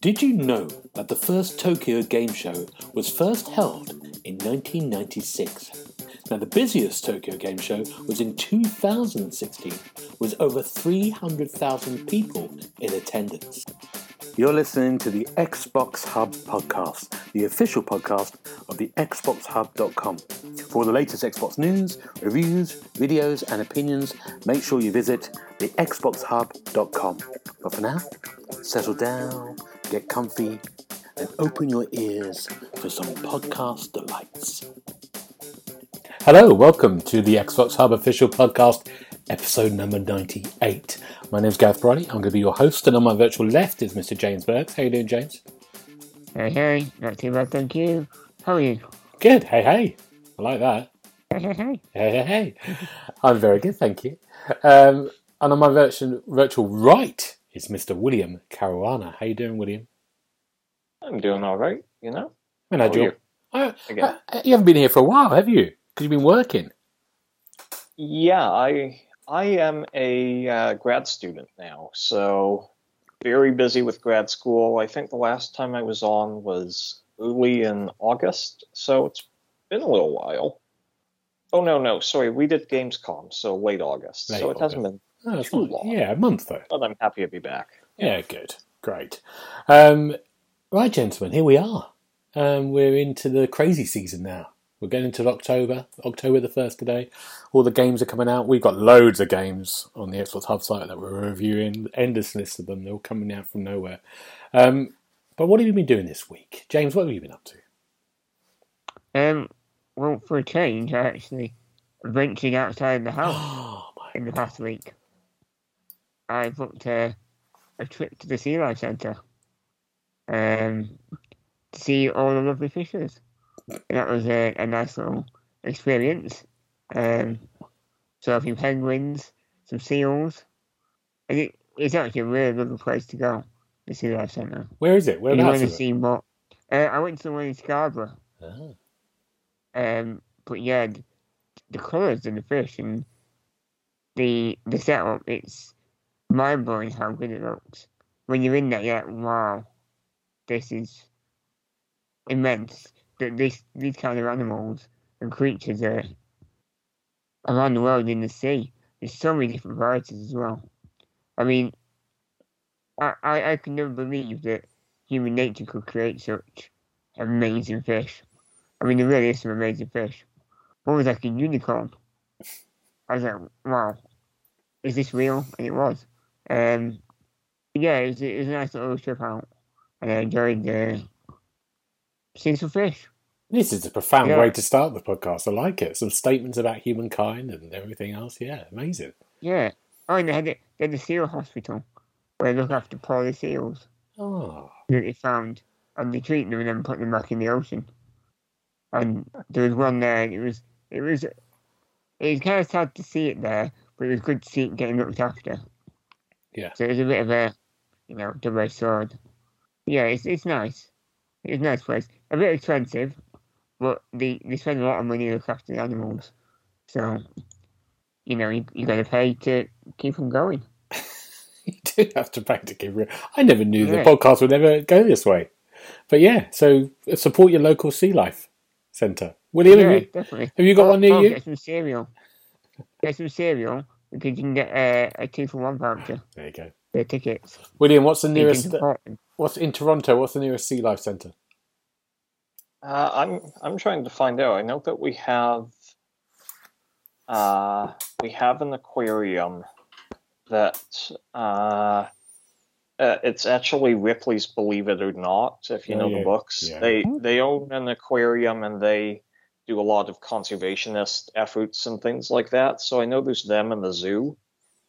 Did you know that the first Tokyo Game Show was first held in 1996? Now, the busiest Tokyo Game Show was in 2016, with over 300,000 people in attendance. You're listening to the Xbox Hub podcast, the official podcast of the XboxHub.com. For all the latest Xbox news, reviews, videos, and opinions, make sure you visit the XboxHub.com. But for now, settle down, get comfy, and open your ears for some podcast delights. Hello, welcome to the Xbox Hub official podcast, episode number 98. My name's Gareth Briley. I'm going to be your host, and on my virtual left is Mr. James Burks. How you doing, James? Hey, hey, not too bad, thank you. How are you? Good. Hey, hey. I like that. Hey, hey, hey. Hey, hey, hey. I'm very good, thank you. Um, and on my virtual, virtual right is Mr. William Caruana. How you doing, William? I'm doing all right, you know. Man, how'd How are you? you? I- I- you haven't been here for a while, have you? Because you've been working. Yeah, I I am a uh, grad student now, so very busy with grad school. I think the last time I was on was early in August, so it's been a little while. Oh no, no, sorry, we did Gamescom, so late August. Late so it hasn't been, Oh, Too not- long. Yeah, a month though. but I'm happy to be back. Yeah, good. Great. Um, right, gentlemen, here we are. Um, we're into the crazy season now. We're getting into October. October the 1st today. All the games are coming out. We've got loads of games on the Xbox Hub site that we're reviewing. Endless list of them. They're all coming out from nowhere. Um, but what have you been doing this week? James, what have you been up to? Um, well, for a change, I actually ventured outside the house Oh, in the past week. I booked a, a trip to the Sea Life Centre um, to see all the lovely fishes. And that was a, a nice little experience. Um, saw a few penguins, some seals, and it, it's actually a really lovely place to go, the Sea Life Centre. Where is it? If you want to see more. Uh, I went to the one in Scarborough. Ah. Um, but yeah, the, the colours of the fish and the the setup, it's mind blowing how good it looks. When you're in there, you're like, wow, this is immense. That this these kind of animals and creatures are around the world in the sea. There's so many different varieties as well. I mean, I I, I can never believe that human nature could create such amazing fish. I mean, there really is some amazing fish. One was like a unicorn. I was like, wow, is this real? And it was. Um, yeah, it was, it was a nice little trip out. And I enjoyed uh, seeing some fish. This is a profound Yeah. way to start the podcast. I like it. Some statements about humankind and everything else. Yeah, amazing. Yeah. Oh, and they had, the, they had the seal hospital where they look after polar seals Oh, that they found. And they treat them and then put them back in the ocean. And there was one there, and it was, it was, it was kind of sad to see it there, but it was good to see it getting looked after. Yeah. So it was a bit of a, you know, double-edged sword. Yeah, it's it's nice. It's a nice place. A bit expensive, but they they spend a lot of money to look after the animals. So, you know, you, you got to pay to keep them going. you do have to pay to keep Re- I never knew Yeah. the podcast would ever go this way. But yeah, so support your local sea life centre. William, yeah, have, you, definitely. have you got Oh, one near oh, you? Get some cereal. Get some cereal because you can get a, a two for one voucher. There you go. Their tickets. William, what's the nearest? support. What's in Toronto? What's the nearest sea life centre? Uh, I'm I'm trying to find out. I know that we have uh, we have an aquarium that uh, uh, it's actually Ripley's Believe It or Not. If you Oh, know yeah, the books, yeah. they they own an aquarium and they do a lot of conservationist efforts and things like that. So I know there's them in the zoo,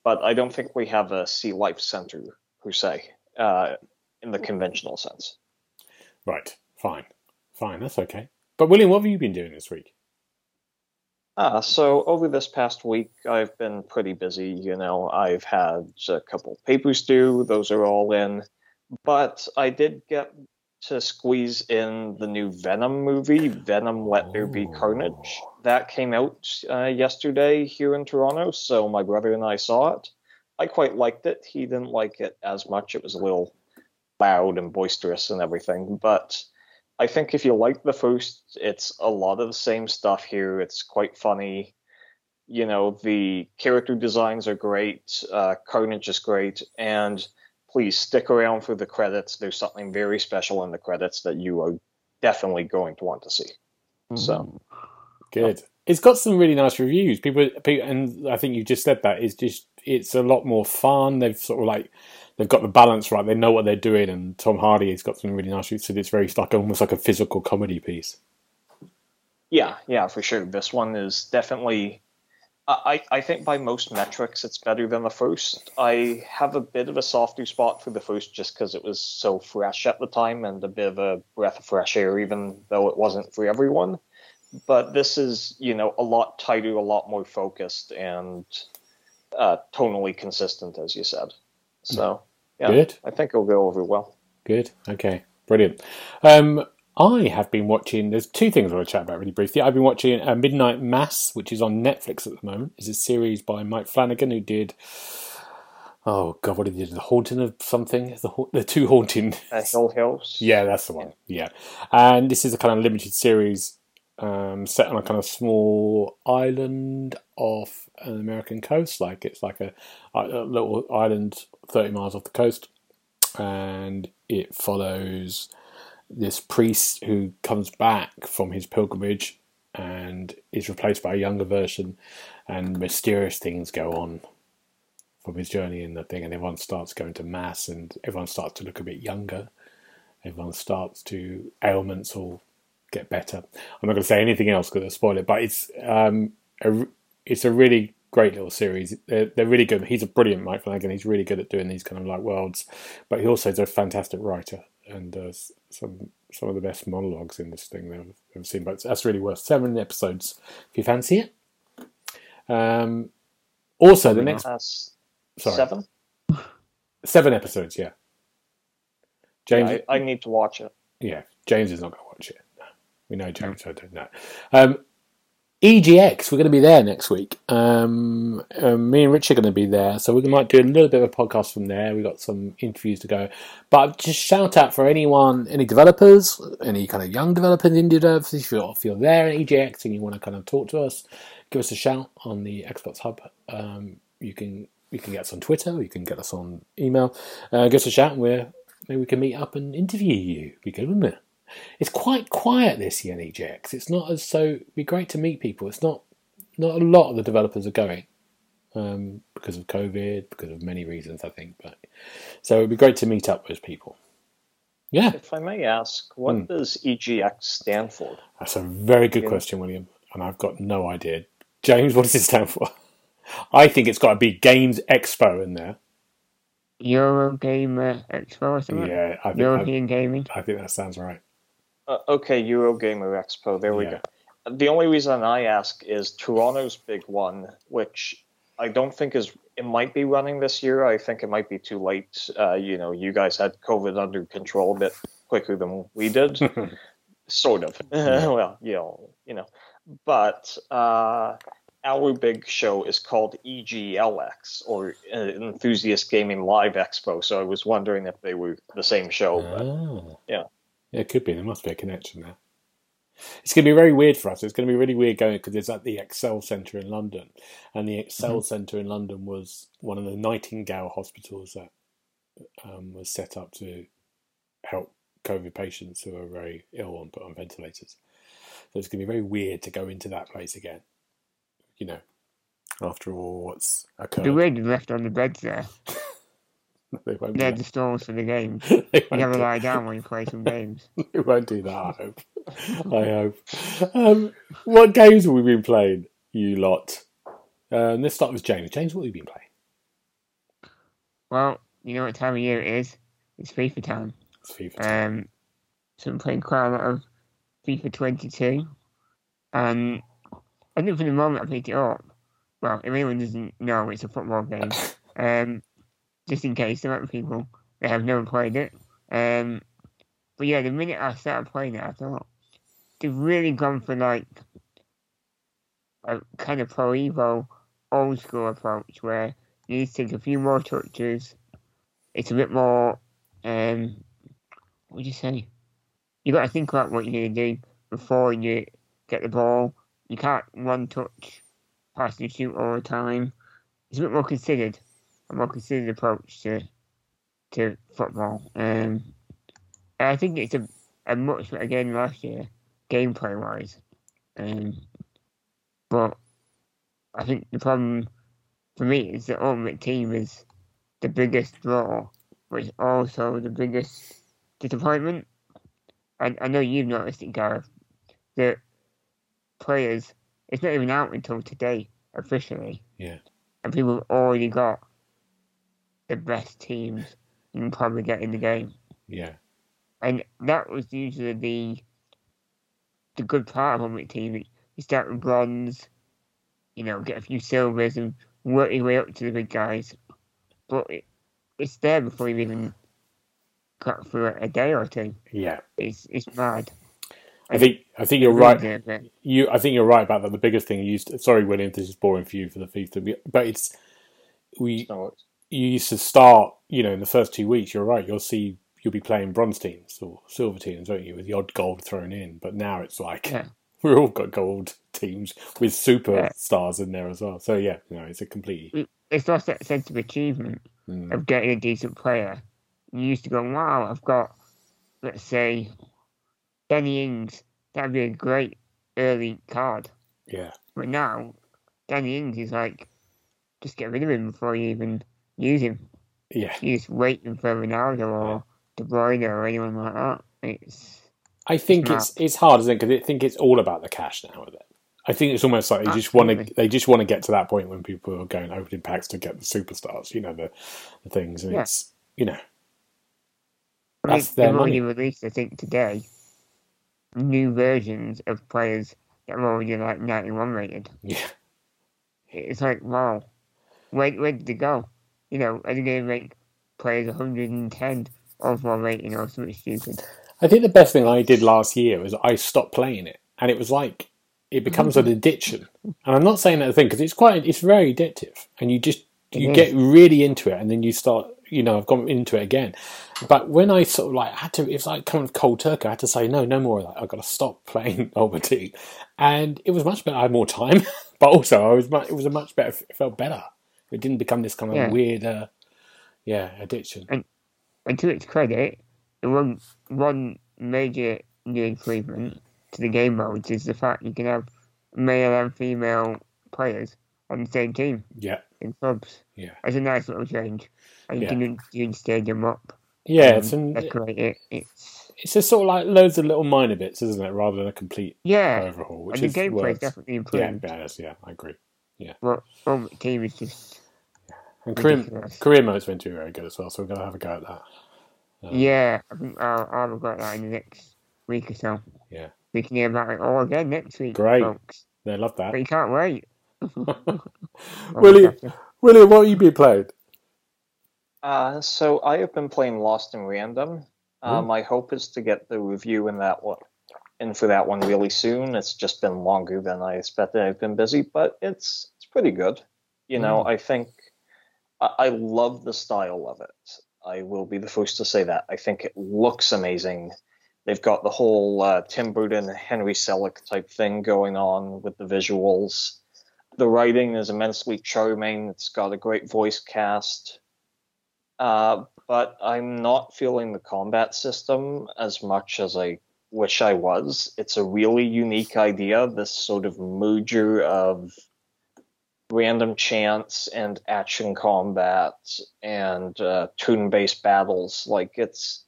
but I don't think we have a sea life center per se uh, in the conventional sense. Right. Fine. Fine. That's okay. But William, what have you been doing this week? Uh, so over this past week, I've been pretty busy. You know, I've had a couple papers due; those are all in. But I did get to squeeze in the new Venom movie, Venom Let There Be Carnage. That came out uh, yesterday here in Toronto, so my brother and I saw it. I quite liked it. He didn't like it as much. It was a little loud and boisterous and everything, but I think if you like the first, it's a lot of the same stuff here. It's quite funny. You know, the character designs are great, uh, Carnage is great, and please stick around for the credits. There's something very special in the credits that you are definitely going to want to see. So Good. It's got some really nice reviews. People, people, and I think you just said that. It's just it's a lot more fun. They've sort of like they've got the balance right. They know what they're doing, and Tom Hardy has got some really nice reviews. So it's very like almost like a physical comedy piece. yeah, yeah, for sure. This one is definitely. I, I think by most metrics it's better than the first. I have a bit of a softer spot for the first just because it was so fresh at the time and a bit of a breath of fresh air, even though it wasn't for everyone. But this is, you know, a lot tighter, a lot more focused, and uh, tonally consistent, as you said. So, yeah, Good. I think it'll go over well. Good. Okay. Brilliant. Um, I have been watching. There's two things I want to chat about really briefly. I've been watching uh, Midnight Mass, which is on Netflix at the moment. It's a series by Mike Flanagan who did. Oh God, what did he do? The Haunting of something. The ha- the two haunting. Uh, Hill House. Yeah, that's the one. Yeah, and this is a kind of limited series um, set on a kind of small island off an American coast. Like it's like a, a little island thirty miles off the coast, and it follows this priest who comes back from his pilgrimage and is replaced by a younger version, and mysterious things go on from his journey in the thing, and everyone starts going to mass, and everyone starts to look a bit younger. Everyone starts to ailments all get better. I'm not going to say anything else because I'll spoil it, but it's um, a, it's a really great little series. They're, they're really good. He's a brilliant Mike Flanagan. He's really good at doing these kind of like worlds, but he also is a fantastic writer and does some some of the best monologues in this thing that I've ever seen. But that's really worth seven episodes if you fancy it. Um, also, the next sorry seven. seven episodes, yeah. James, Yeah, I, I need to watch it. Yeah, James is not going to watch it. We know James, so I don't know. Um, EGX, we're going to be there next week. Um, um, me and Rich are going to be there, so we might do a little bit of a podcast from there. We've got some interviews to go. But just shout out for anyone, any developers, any kind of young developers, indie developers, if you're, if you're there at EGX and you want to kind of talk to us, give us a shout on the Xbox Hub. Um, you can you can get us on Twitter, you can get us on email. Uh, give us a shout, and we're, maybe we can meet up and interview you. Be good, wouldn't? It's quite quiet this year in EGX. It's not as so. It'd be great to meet people. It's not not a lot of the developers are going um, because of COVID, because of many reasons, I think. But so it'd be great to meet up with people. Yeah, If I may ask, what Hmm. does EGX stand for? that's a very good Yeah. question, William, and I've got no idea. James, what does it stand for? I think it's got to be Games Expo in there. Eurogamer Expo or something. Yeah, I think I, European Gaming. I think that sounds right. Uh, okay, Eurogamer Expo. There we Yeah. go. The only reason I ask is Toronto's big one, which I don't think is. It might be running this year. I think it might be too late. Uh, you know, you guys had COVID under control a bit quicker than we did, sort of. well, you know, you know, but uh, our big show is called EGLX or uh, Enthusiast Gaming Live Expo. So I was wondering if they were the same show. But Oh. yeah. Yeah, it could be. There must be a connection there. It's going to be very weird for us. It's going to be really weird going because it's at the ExCeL Centre in London, and the ExCeL Centre in London was one of the Nightingale hospitals that um, was set up to help COVID patients who are very ill and put on ventilators. So it's going to be very weird to go into that place again. You know, after all what's occurred, The weird left on the beds there. they won't. They're the stores for the games. You never lie down when you play some games. We won't do that, I hope. I hope. Um, what games have we been playing, you lot? Um, let's start with James. James, what have you been playing? Well, you know what time of year it is? It's FIFA time. It's FIFA. Um, so I'm playing quite a lot of FIFA 22. And I think for the moment I picked it up. Well, if anyone doesn't know, it's a football game. Um, just in case there are people that have never played it. Um, but yeah, the minute I started playing it, I thought they've really gone for like a kind of pro evo old school approach where you need to take a few more touches. It's a bit more um what would you say? You gotta think about what you're gonna do before you get the ball. You can't one touch pass and shoot all the time. It's a bit more considered, a more considered approach to to football. Um, and I think it's a, a much better game last year, gameplay wise. Um, but I think the problem for me is the Ultimate Team is the biggest draw, but it's also the biggest disappointment. I, I know you've noticed it, Gareth, that players, it's not even out until today, officially. Yeah. And people have already got the best teams you can probably get in the game. Yeah. And that was usually the the good part of Ultimate Team. You start with bronze, you know, get a few silvers and work your way up to the big guys. But it, it's there before you even got through a day or two. Yeah. It's it's mad. I think I think you're right. really is, but- You, I think you're right about that. The biggest thing you used. To, sorry, William, this is boring for you for the FIFA, but it's we. You used to start, you know, in the first two weeks. You're right. You'll see, you'll be playing bronze teams or silver teams, won't you, with the odd gold thrown in. But now it's like Yeah. we're all got gold teams with super Yeah. stars in there as well. So yeah, you know, it's a completely. it's lost that sense of achievement Mm, of getting a decent player. You used to go, wow, I've got, let's say, Danny Ings. That'd be a great early card. yeah, But now, Danny Ings is like, just get rid of him before you even use him. yeah. Just waiting for Ronaldo or De Bruyne or anyone like that. It's I think Nah. it's it's hard, isn't it? Because I think it's all about the cash now with it. I think it's almost like they just want to they just want to get to that point when people are going opening packs to get the superstars, you know, the, the things, and Yeah. it's you know, I mean, That's their they've already released, I think, today, new versions of players that are already like 91 rated. yeah, It's like, wow, where, where did they go? You know, going to make players 110 overall rating or something stupid? I think the best thing I did last year was I stopped playing it, and it was like it becomes an addiction. Mm-hmm. And I'm not saying that thing because it's quite it's very addictive, and you just you get really into it, and then you start. You know, I've gone into it again, but when I sort of like had to, it's like coming of cold turkey. I had to say no, no more of that. I've got to stop playing Team, and it was much better. I had more time, but also I was much, it was a much better. It felt better. It didn't become this kind of Yeah. weird, uh, yeah, addiction. And to its credit, the one, one major new improvement to the game modes is the fact you can have male and female players on the same team Yeah, in clubs. yeah, It's a nice little change. And you Yeah. can you can stage them up. yeah. It's an, decorate it. It's it's just sort of like loads of little minor bits, isn't it, rather than a complete yeah. overhaul, which and is the gameplay works. definitely improved. yeah, yes, yeah, I agree. Yeah, But Ultimate Team is just And career, ridiculous. career mode's meant to be very good as well, so we're gonna have a go at that. Um, Yeah, I think I'll, I'll regret that in the next week or so. Yeah. We can hear about it all again next week, Great. folks. They love that. But you can't wait. William, William, what have you been playing? Uh, so I have been playing Lost in Random. Uh, Ooh. my hope is to get the review in that one, in for that one really soon. It's just been longer than I expected. I've been busy, but it's it's pretty good. You know, I think I, love the style of it. I will be the first to say that. I think it looks amazing. They've got the whole uh, Tim Burton, Henry Selick type thing going on with the visuals. The writing is immensely charming. It's got a great voice cast. Uh, but I'm not feeling the combat system as much as I wish I was. It's a really unique idea, this sort of merger of random chance and action combat and uh, turn-based battles. Like it's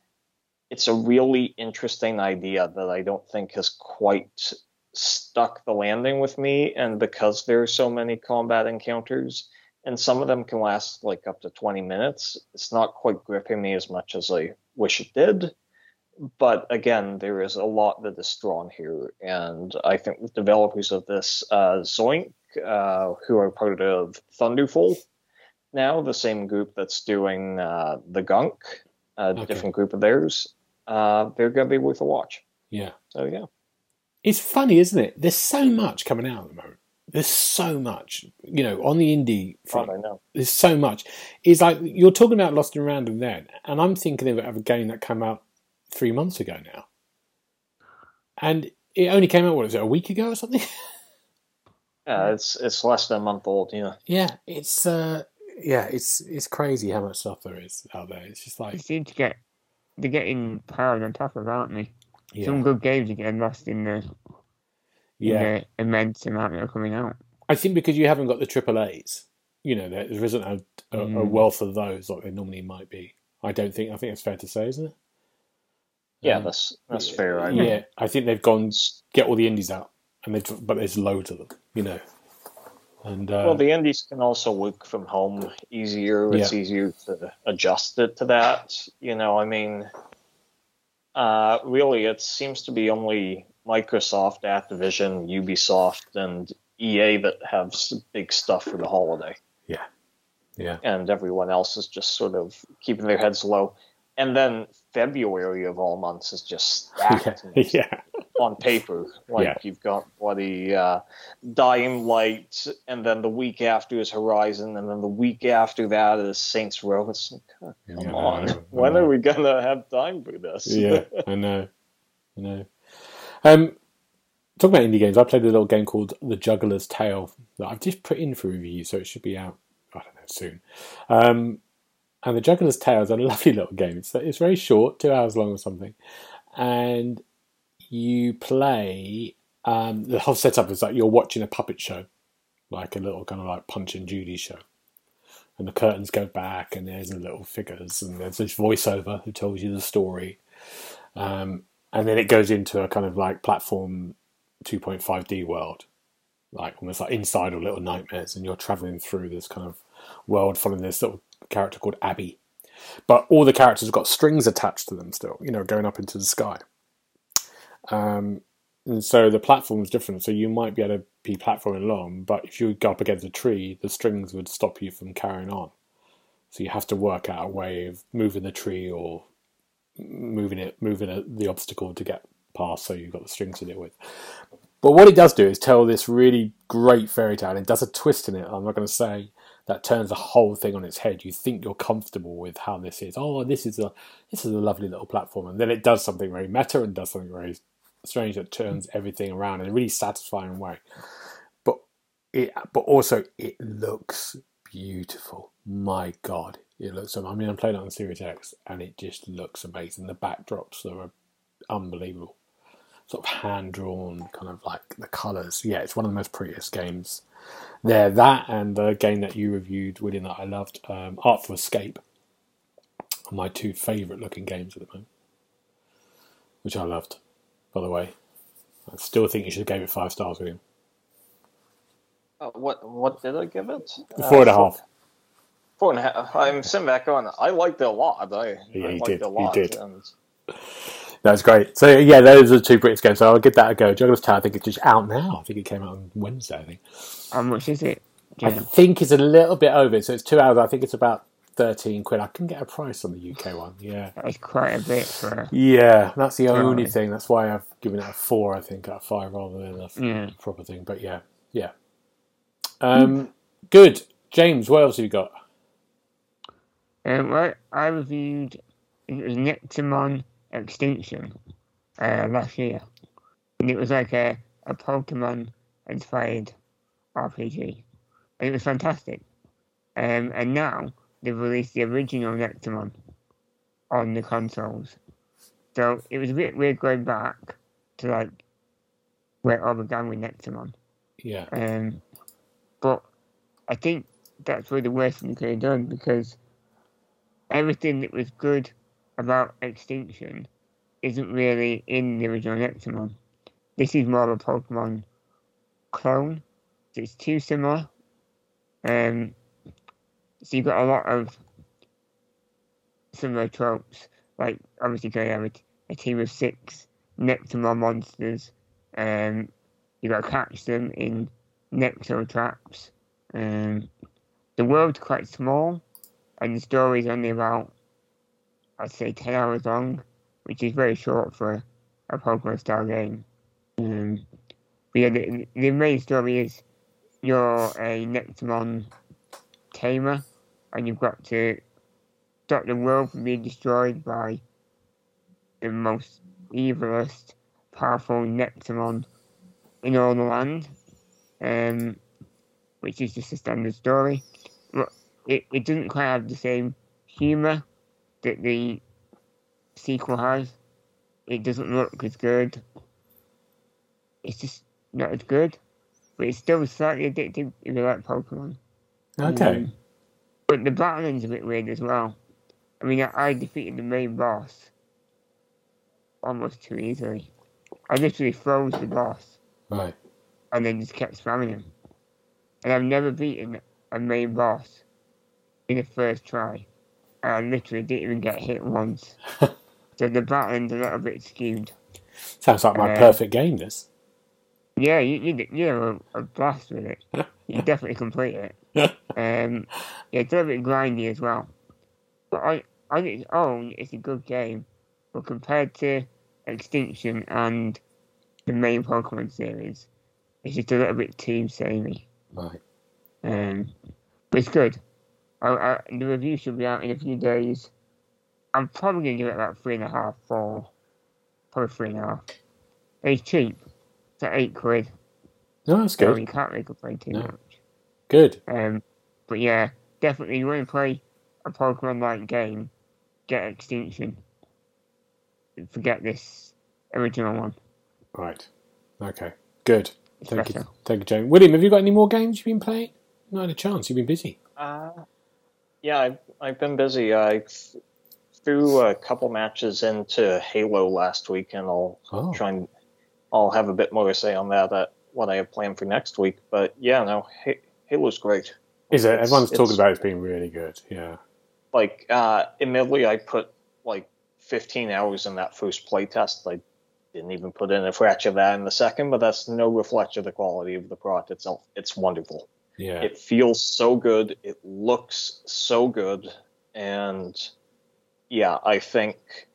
it's a really interesting idea that I don't think has quite stuck the landing with me. And because there are so many combat encounters, and some of them can last like up to 20 minutes. It's not quite gripping me as much as I wish it did. But again, there is a lot that is strong here, and I think the developers of this, uh, Zoink, uh, who are part of Thunderful, now the same group that's doing uh, the Gunk, a Okay. different group of theirs. uh, they're going to be worth a watch. Yeah. So yeah, It's funny, isn't it? There's so much coming out at the moment. There's so much, you know, on the indie front. I know. There's so much. It's like you're talking about Lost in Random then, and I'm thinking of, of a game that came out three months ago now, and it only came out what was it a week ago or something? Yeah, it's it's less than a month old. Yeah. yeah, it's uh, yeah, it's it's crazy how much stuff there is out there. It's just They like seem to get they're getting piled on top of, aren't they? Some good games are getting lost in the yeah. in the immense amount that are coming out. I think because you haven't got the triple A's, you know, there, there isn't a, a, a Mm. wealth of those like there normally might be. I don't think. I think it's fair to say, isn't it? Yeah, Um, that's that's fair. I yeah, I think they've gone get all the indies out, and they but there's loads of them, you know. And uh, well, the indies can also work from home easier. It's easier to adjust it to that. You know, I mean, uh, really, it seems to be only Microsoft, Activision, Ubisoft, and EA that have big stuff for the holiday. Yeah, yeah, and everyone else is just sort of keeping their heads low. And then February of all months is just stacked yeah, on paper. Like Yeah. you've got bloody uh, Dying Light, and then the week after is Horizon, and then the week after that is Saints Row. It's like, huh, Yeah, come on, when are we gonna have time for this? yeah. I know, I know. Um, talking about indie games, I played a little game called The Juggler's Tale that I've just put in for review, so it should be out. I don't know soon. Um, and The Juggler's Tale is a lovely little game. It's it's very short, two hours long or something, and you play. Um, the whole setup is like you're watching a puppet show, like a little kind of like Punch and Judy show. And the curtains go back, and there's the little figures, and there's this voiceover who tells you the story. Um, and then it goes into a kind of like platform 2.5D world, like almost like inside of Little Nightmares, and you're traveling through this kind of world following this little character called Abby. But all the characters have got strings attached to them still, you know, going up into the sky. Um, and so the platform is different. So you might be able to be platforming along, but if you go up against a tree, the strings would stop you from carrying on. So you have to work out a way of moving the tree or moving it, moving a, the obstacle to get past. So you've got the strings to deal with. But what it does do is tell this really great fairy tale. It does a twist in it. I'm not going to say that turns the whole thing on its head. You think you're comfortable with how this is. Oh, this is a this is a lovely little platform, and then it does something very meta and does something very strange that turns mm. everything around in a really satisfying way. But it, but also it looks beautiful. My God, it looks. I mean, I'm playing it on Series X, and it just looks amazing. The backdrops are unbelievable sort of hand drawn, kind of like the colours. Yeah, it's one of the most prettiest games there. That and the game that you reviewed, William, that I loved, um, Artful Escape, are my two favourite looking games at the moment, which I loved, by the way. I still think you should have gave it five stars, William. Uh, what what did I give it? Uh, Four and a half. Four and a half. I'm sitting back on. I liked it a lot. I, Yeah, I you liked did, it a you did. And That's great. So yeah, those are the two British games. So I'll give that a go. Juggler's Tower, I think it's just out now. I think it came out on Wednesday. I think. How much is it? I think it's a little bit over. So it's two hours. I think it's about thirteen quid. I can get a price on the UK one. Yeah. That's quite a bit for Yeah, that's the only Right. thing. That's why I've given it a four, I think, out of five rather than a Yeah. proper thing. But yeah, yeah. Um, good. James, what else have you got? Um, well, I reviewed it was Nexomon Extinction uh, last year, and it was like a, a Pokemon inspired RPG. And it was fantastic. Um, and now they've released the original Nexomon on the consoles. So it was a bit weird going back to like where it all began with Nexomon. Yeah, Um, but I think that's really the worst thing they could have done because everything that was good about Extinction isn't really in the original Nexomon. This is more of a Pokemon clone. It's too similar. Um, so you've got a lot of similar tropes. Like, obviously, you have a, a team of six Nectamon monsters. Um, you've got to catch them in Nexo traps. Um, the world's quite small, and the story's only about, I'd say, 10 hours long. which is very short for a Pokemon style game. Um, but yeah, the, the main story is you're a Nexomon tamer, and you've got to stop the world from being destroyed by the most evilest, powerful Nexomon in all the land, um, which is just a standard story. But it, it doesn't quite have the same humour that the sequel has. It doesn't look as good. It's just not as good. But it's still slightly addictive if you like Pokemon. Okay. Um, but the battling's a bit weird as well. I mean, I, I defeated the main boss almost too easily. I literally froze the boss Right. and then just kept spamming him. And I've never beaten a main boss in the first try. And I literally didn't even get hit once. so the battling's a little bit skewed. Sounds like my Uh, perfect game. This. Yeah, you you you're a, a blast with it. You definitely complete it. Um, yeah, it's a little bit grindy as well. But I on its own, it's a good game. But compared to Extinction and the main Pokemon series, it's just a little bit too samey. Right. Um, but it's good. I, I, the review should be out in a few days. I'm probably gonna give it about three and a half, four, probably three and a half. It's cheap. It's at eight quid. No, that's So good. you can't really complain too No. much. Good. Um, but yeah, definitely you want to play a Pokemon like game, get Extinction. Forget this original one. Right. Okay. Good. It's Thank you. better. Thank you, Jane. William, have you got any more games you've been playing? Not had a chance. You've been busy. Uh, yeah, I've, I've been busy. I threw a couple matches into Halo last week, and I'll Oh. try and I'll have a bit more to say on that at what I have planned for next week. But yeah, no, ha- Halo's great. Is it? It's- Everyone's it's- talking about it being really good. Yeah. Like, uh, admittedly, I put like 15 hours in that first playtest. I didn't even put in a fraction of that in the second, but that's no reflection of the quality of the product itself. It's wonderful. Yeah. It feels so good. It looks so good. And yeah, I think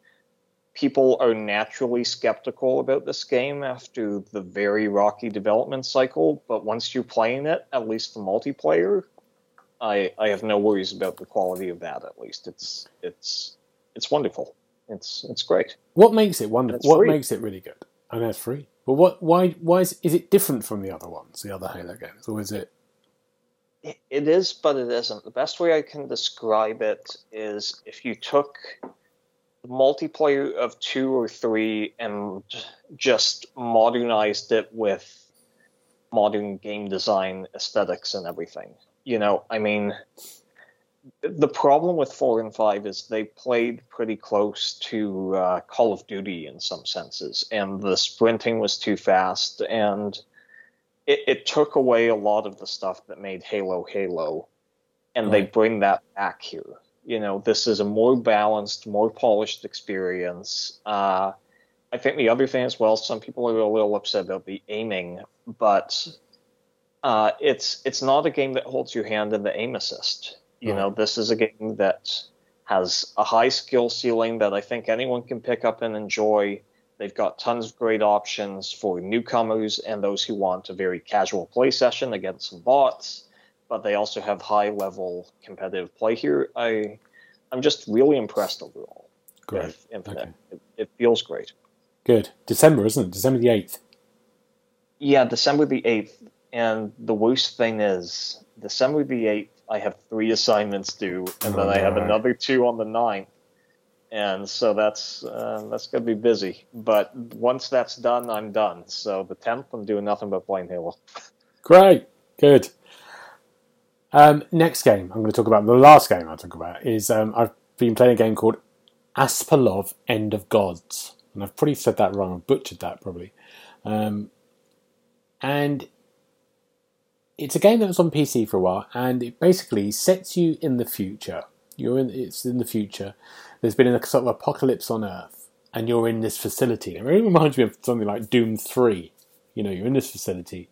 people are naturally skeptical about this game after the very rocky development cycle. But once you're playing it, at least the multiplayer, I I have no worries about the quality of that. At least it's it's it's wonderful. It's it's great. What makes it wonderful? What free. makes it really good? I know it's free, but what? Why? Why is is it different from the other ones, the other Halo games, or is it? It- is, but it isn't. The best way I can describe it is if you took the multiplayer of two or three and just modernized it with modern game design aesthetics and everything. You know, I mean, the problem with four and five is they played pretty close to uh, Call of Duty in some senses, and the sprinting was too fast, and it, it took away a lot of the stuff that made Halo Halo, and they bring that back here. You know, this is a more balanced, more polished experience. Uh, I think the other thing as well, some people are a little upset about the aiming, but uh, it's it's not a game that holds your hand in the aim assist. You know, this is a game that has a high skill ceiling that I think anyone can pick up and enjoy. They've got tons of great options for newcomers and those who want a very casual play session against some bots, but they also have high level competitive play here. I I'm just really impressed overall Great. with Infinite. Okay. It, it feels great. Good. December, isn't it? December the eighth. Yeah, December the 8th. And the worst thing is, December the 8th, I have three assignments due, and then oh, I have Right. another two on the 9th. And so that's uh, that's gonna be busy. But once that's done, I'm done. So the 10th, I'm doing nothing but playing Halo. Great. Good. Um, next game I'm going to talk about. The last game I'll talk about is um, I've been playing a game called Aspelov End of Gods, and I've probably said that wrong. I've butchered that probably. Um, and it's a game that was on PC for a while, and it basically sets you in the future. You're in. It's in the future. There's been a sort of apocalypse on Earth, and you're in this facility. It really reminds me of something like Doom Three. You know, you're in this facility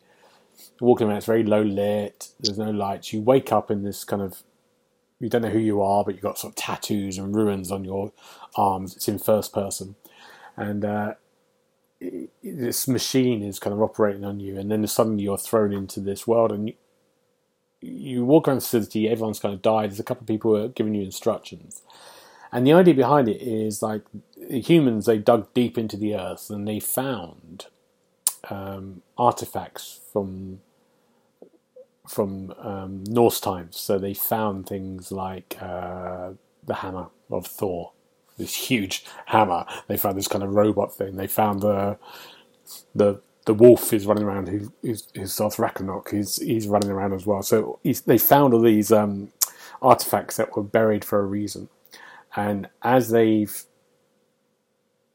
walking around. It's very low lit. There's no lights. You wake up in this kind of you don't know who you are, but you've got sort of tattoos and ruins on your arms. It's in first person, and uh, this machine is kind of operating on you, and then suddenly you're thrown into this world, and you, you walk around the facility. Everyone's kind of died. There's a couple of people who are giving you instructions, and the idea behind it is like humans they dug deep into the earth and they found um, artifacts from from um, Norse times. So they found things like uh, the hammer of Thor, this huge hammer. They found this kind of robot thing. They found the the the wolf is running around. Who who's, who's Darth Ragnarok? He's he's running around as well. So they found all these um, artifacts that were buried for a reason. And as they've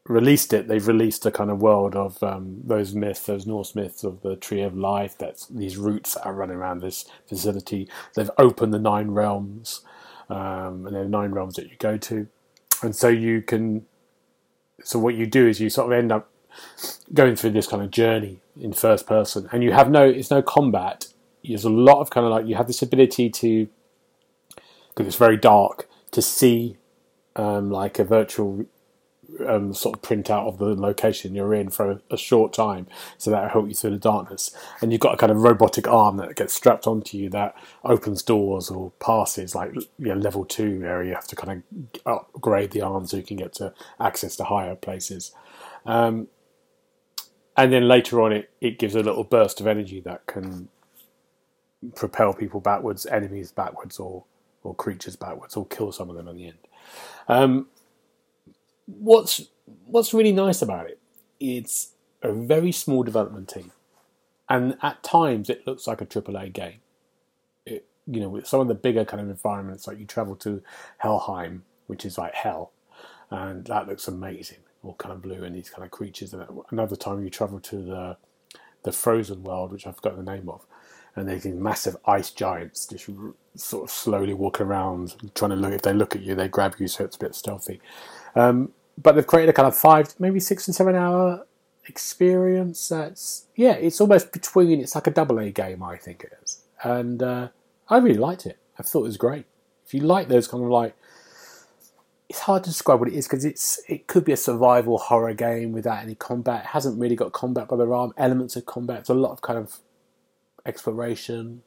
released it, they've released a kind of world of um, those myths, those Norse myths of the Tree of Life. That's these roots that are running around this facility. They've opened the nine realms, um, and there are nine realms that you go to, and so you can. So what you do is you sort of end up going through this kind of journey in first person, and you have no, it's no combat. There's a lot of kind of like you have this ability to, because it's very dark, to see um, like a virtual um, sort of printout of the location you're in for a, a short time, so that'll help you through the darkness. And you've got a kind of robotic arm that gets strapped onto you that opens doors or passes, like you know, level two area. You have to kind of upgrade the arm so you can get to access to higher places. Um, and then later on, it, it gives a little burst of energy that can propel people backwards, enemies backwards, or or creatures backwards, or kill some of them in the end. Um, what's what's really nice about it? It's a very small development team, and at times it looks like a AAA game. It, you know, with some of the bigger kind of environments, like you travel to Helheim, which is like hell, and that looks amazing, all kind of blue and these kind of creatures. And another time you travel to the the frozen world, which I've forgotten the name of, and there's these massive ice giants just sort of slowly walking around, trying to look. If they look at you, they grab you, so it's a bit stealthy. Um, but they've created a kind of five, maybe six and seven hour experience. That's yeah, it's almost between. It's like a double A game, I think it is, and uh, I really liked it. I thought it was great. If you like those kind of like, it's hard to describe what it is because it's it could be a survival horror game without any combat. It hasn't really got combat, but there are elements of combat. It's a lot of kind of exploration.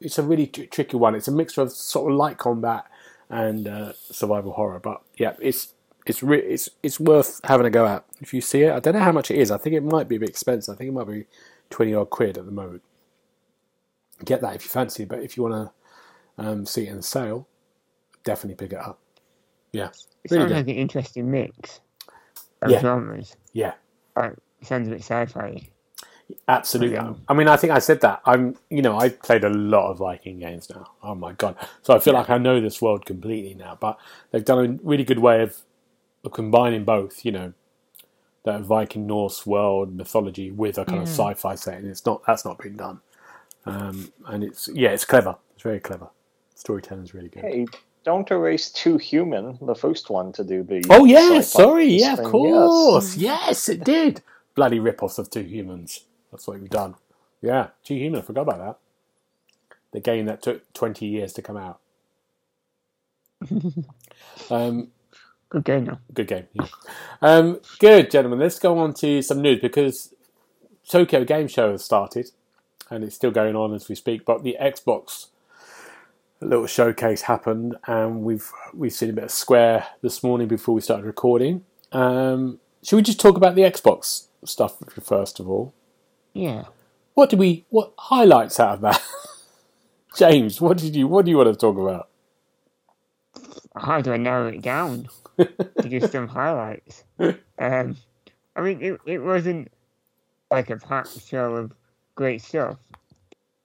It's a really tr- tricky one. It's a mixture of sort of light combat and uh, survival horror. But yeah, it's it's re- it's it's worth having a go at if you see it. I don't know how much it is. I think it might be a bit expensive. I think it might be twenty odd quid at the moment. Get that if you fancy, but if you want to um, see it in sale, definitely pick it up. Yeah, It really sounds good. like an interesting mix of Yeah. genres. Yeah, it sounds a bit sci-fi. Absolutely. Yeah. I mean, I think I said that. I'm, you know, I've played a lot of Viking games now. Oh my god! So I feel like I know this world completely now. But they've done a really good way of, of combining both. You know, that Viking Norse world mythology with a kind of sci-fi setting. It's not that's not been done, um, and it's yeah, it's clever. It's very clever. Storytelling's really good. Hey, don't erase Too Human, the first one to do the. Oh yeah, sorry, yeah, of thing, yes. course, yes, it did. Bloody rip-offs of Too Humans. That's what we've done. Yeah, Too Human. I forgot about that. The game that took twenty years to come out. um, Good game now. good game. Yeah. Um, good, gentlemen. Let's go on to some news because Tokyo Game Show has started, and it's still going on as we speak. But the Xbox little showcase happened, and we've we've seen a bit of Square this morning before we started recording. Um, should we just talk about the Xbox stuff first of all? Yeah. What did we? What highlights out of that? James, what did you? What do you want to talk about? How do I narrow it down to just some highlights? Um, I mean, it, it wasn't like a packed show of great stuff,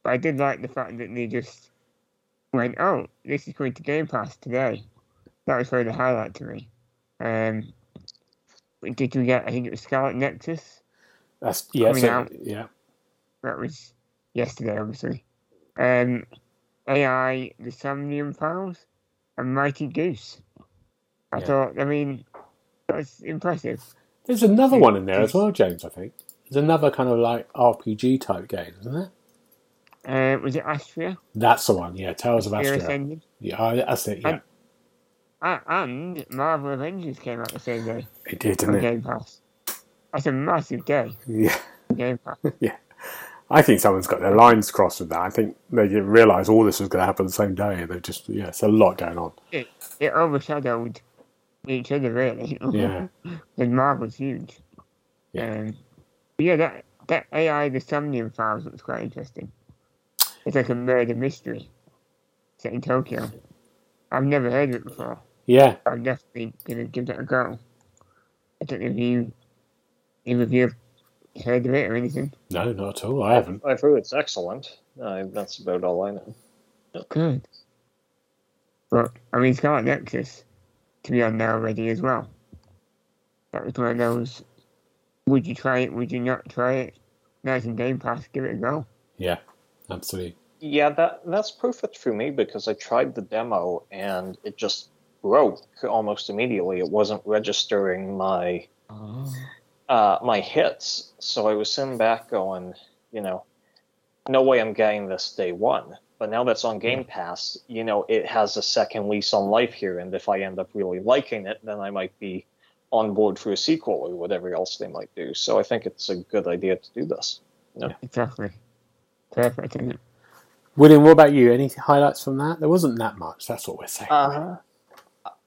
but I did like the fact that they just went, "Oh, this is going to Game Pass today." That was really the highlight to me. Um, did you get? I think it was Scarlet Nexus. That's yeah, Coming so- out. yeah. That was yesterday, obviously. Um, AI, the Somnium Files, and Mighty Goose. I Yeah. thought, I mean, that was impressive. There's another one in there as well, James. I think there's another kind of like RPG type game, isn't there? Uh, was it Astria? That's the one. Yeah, Tales of Astria. Ascended? Yeah, that's it. Yeah, And- and Marvel Avengers came out the same day It did, didn't it? Game Pass. That's a massive day Yeah. Game Pass. I think someone's got their lines crossed with that. I think they didn't realise all this was going to happen the same day. They've just, yeah, it's a lot going on. It, it overshadowed each other, really. Yeah. and Marvel's huge. Yeah. Um, yeah, that, that AI, the Somnium Files, looks quite interesting. It's like a murder mystery set in Tokyo. I've never heard of it before. Yeah. I'm definitely gonna give that a go. I don't know if you, either of you heard of it or anything. No, not at all. I haven't. I've heard it's excellent. Uh, that's about all I know. Good. But, I mean, Scarlet Nexus to be on there already as well. That was one of those, would you try it, would you not try it? Now it's in Game Pass, give it a go. Yeah, absolutely. Yeah, that that's perfect for me because I tried the demo and it just broke almost immediately. It wasn't registering my Oh. Uh, my hits, so I was sitting back going, you know, no way I'm getting this day one. But now that's on Game Pass, you know, it has a second lease on life here, and if I end up really liking it, then I might be on board for a sequel or whatever else they might do. So I think it's a good idea to do this. yeah Exactly. Perfect, isn't it? William, what about you? Any highlights from that? There wasn't that much. That's what we're saying. Uh,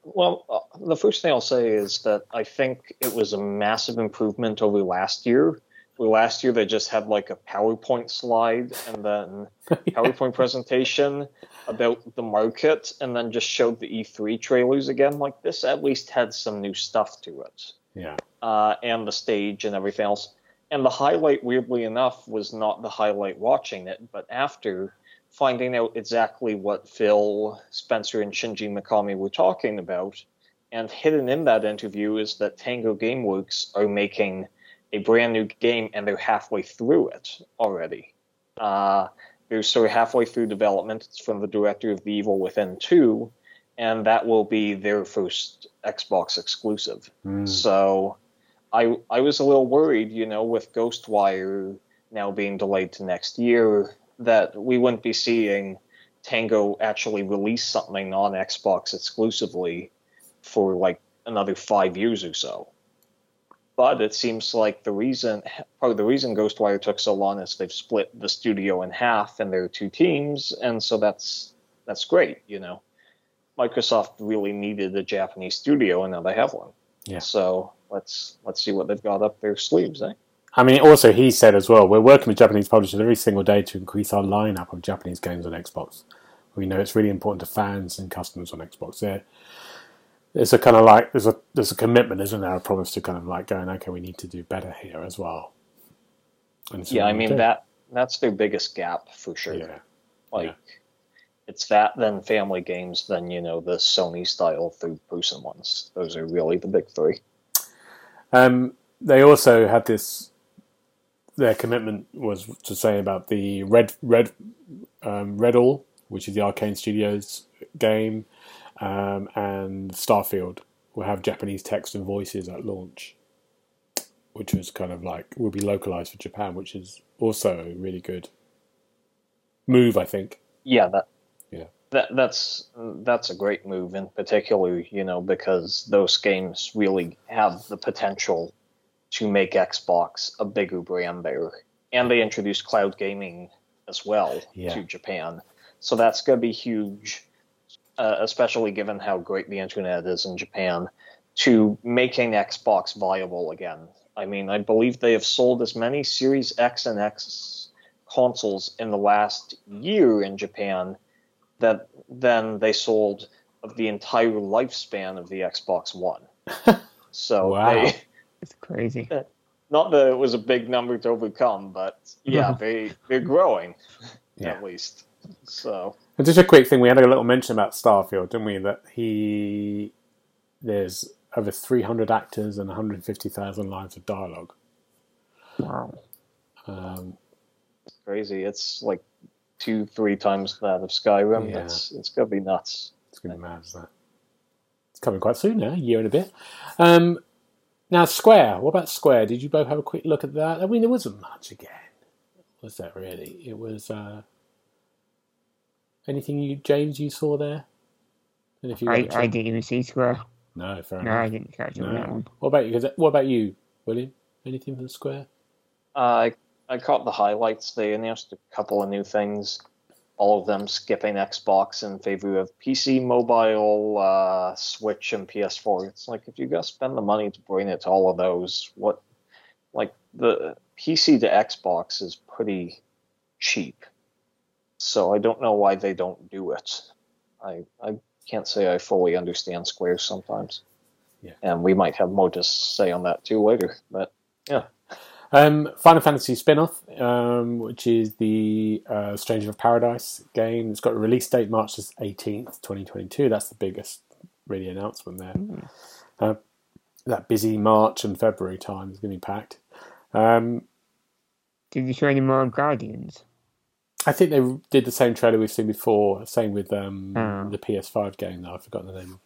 well, uh, the first thing I'll say is that I think it was a massive improvement over last year. Where last year they just had like a PowerPoint slide and then PowerPoint presentation about the market, and then just showed the E3 trailers again. Like this, at least had some new stuff to it, yeah. uh, and the stage and everything else. And the highlight, weirdly enough, was not the highlight watching it, but after finding out exactly what Phil Spencer and Shinji Mikami were talking about. And hidden in that interview is that Tango Gameworks are making a brand new game and they're halfway through it already. Uh, they're sort of halfway through development. It's from the director of The Evil Within 2, and that will be their first Xbox exclusive. Mm. So I I was a little worried, you know, with Ghostwire now being delayed to next year, that we wouldn't be seeing Tango actually release something on Xbox exclusively for like another five years or so. But it seems like the reason, part of the reason Ghostwire took so long is they've split the studio in half and there are two teams, and so that's that's great, you know. Microsoft really needed a Japanese studio, and now they have one. Yeah. So let's let's see what they've got up their sleeves, eh? I mean, also he said as well, we're working with Japanese publishers every single day to increase our lineup of Japanese games on Xbox. We know it's really important to fans and customers on Xbox. There, there's a kind of like there's a there's a commitment, isn't there? A promise to kind of like going, okay, we need to do better here as well. And Yeah, I mean do. that that's their biggest gap for sure. Yeah, Like yeah. it's that, then family games, then you know the Sony style third person ones. Those are really the big three. Um, they also had this. Their commitment was to say about the Red Red um, Redfall, which is the Arkane Studios game, um, and Starfield will have Japanese text and voices at launch, which was kind of like will be localized for Japan, which is also a really good move, I think. Yeah, that Yeah. that that's that's a great move in particular, you know, because those games really have the potential to make Xbox a bigger brand there. And they introduced cloud gaming as well Yeah. to Japan. So that's going to be huge, uh, especially given how great the internet is in Japan, to making Xbox viable again. I mean, I believe they have sold as many Series X and S consoles in the last year in Japan that than they sold of the entire lifespan of the Xbox One. So Wow. they, It's crazy. not that it was a big number to overcome, but yeah, they they're growing Yeah. at least. So And just a quick thing, we had a little mention about Starfield, didn't we? That he there's over 300 actors and 150,000 lines of dialogue. Wow. Um, it's crazy. It's like two, three times that of Skyrim. Yeah. It's it's gonna be nuts. it's going to be mad, isn't it? It's coming quite soon now, a year and a bit. Um, now, Square. What about Square? Did you both have a quick look at that? I mean, there wasn't much again, was there really? It was uh, anything you, James, you saw there? And if you I, got a I chance- didn't even see Square. no, fair No, I didn't catch up on that one. What about you? 'Cause- What about you, William? Anything from the Square? I I caught the highlights. They announced a couple of new things. All of them skipping Xbox in favor of PC, mobile, uh, Switch, and PS4. It's like if you gotta spend the money to bring it to all of those, what? Like the PC to Xbox is pretty cheap, so I don't know why they don't do it. I I can't say I fully understand Square sometimes. Yeah. And we might have more to say on that too later, but yeah. Um, Final Fantasy spin-off, um, which is the uh, Stranger of Paradise game. It's got a release date March eighteenth, twenty twenty-two. That's the biggest really announcement there. Mm. Uh, that busy March and February time is going to be packed. Um, Did you show any more Guardians? I think they did the same trailer we've seen before. Same with um, Oh. the PS5 game that I've forgotten the name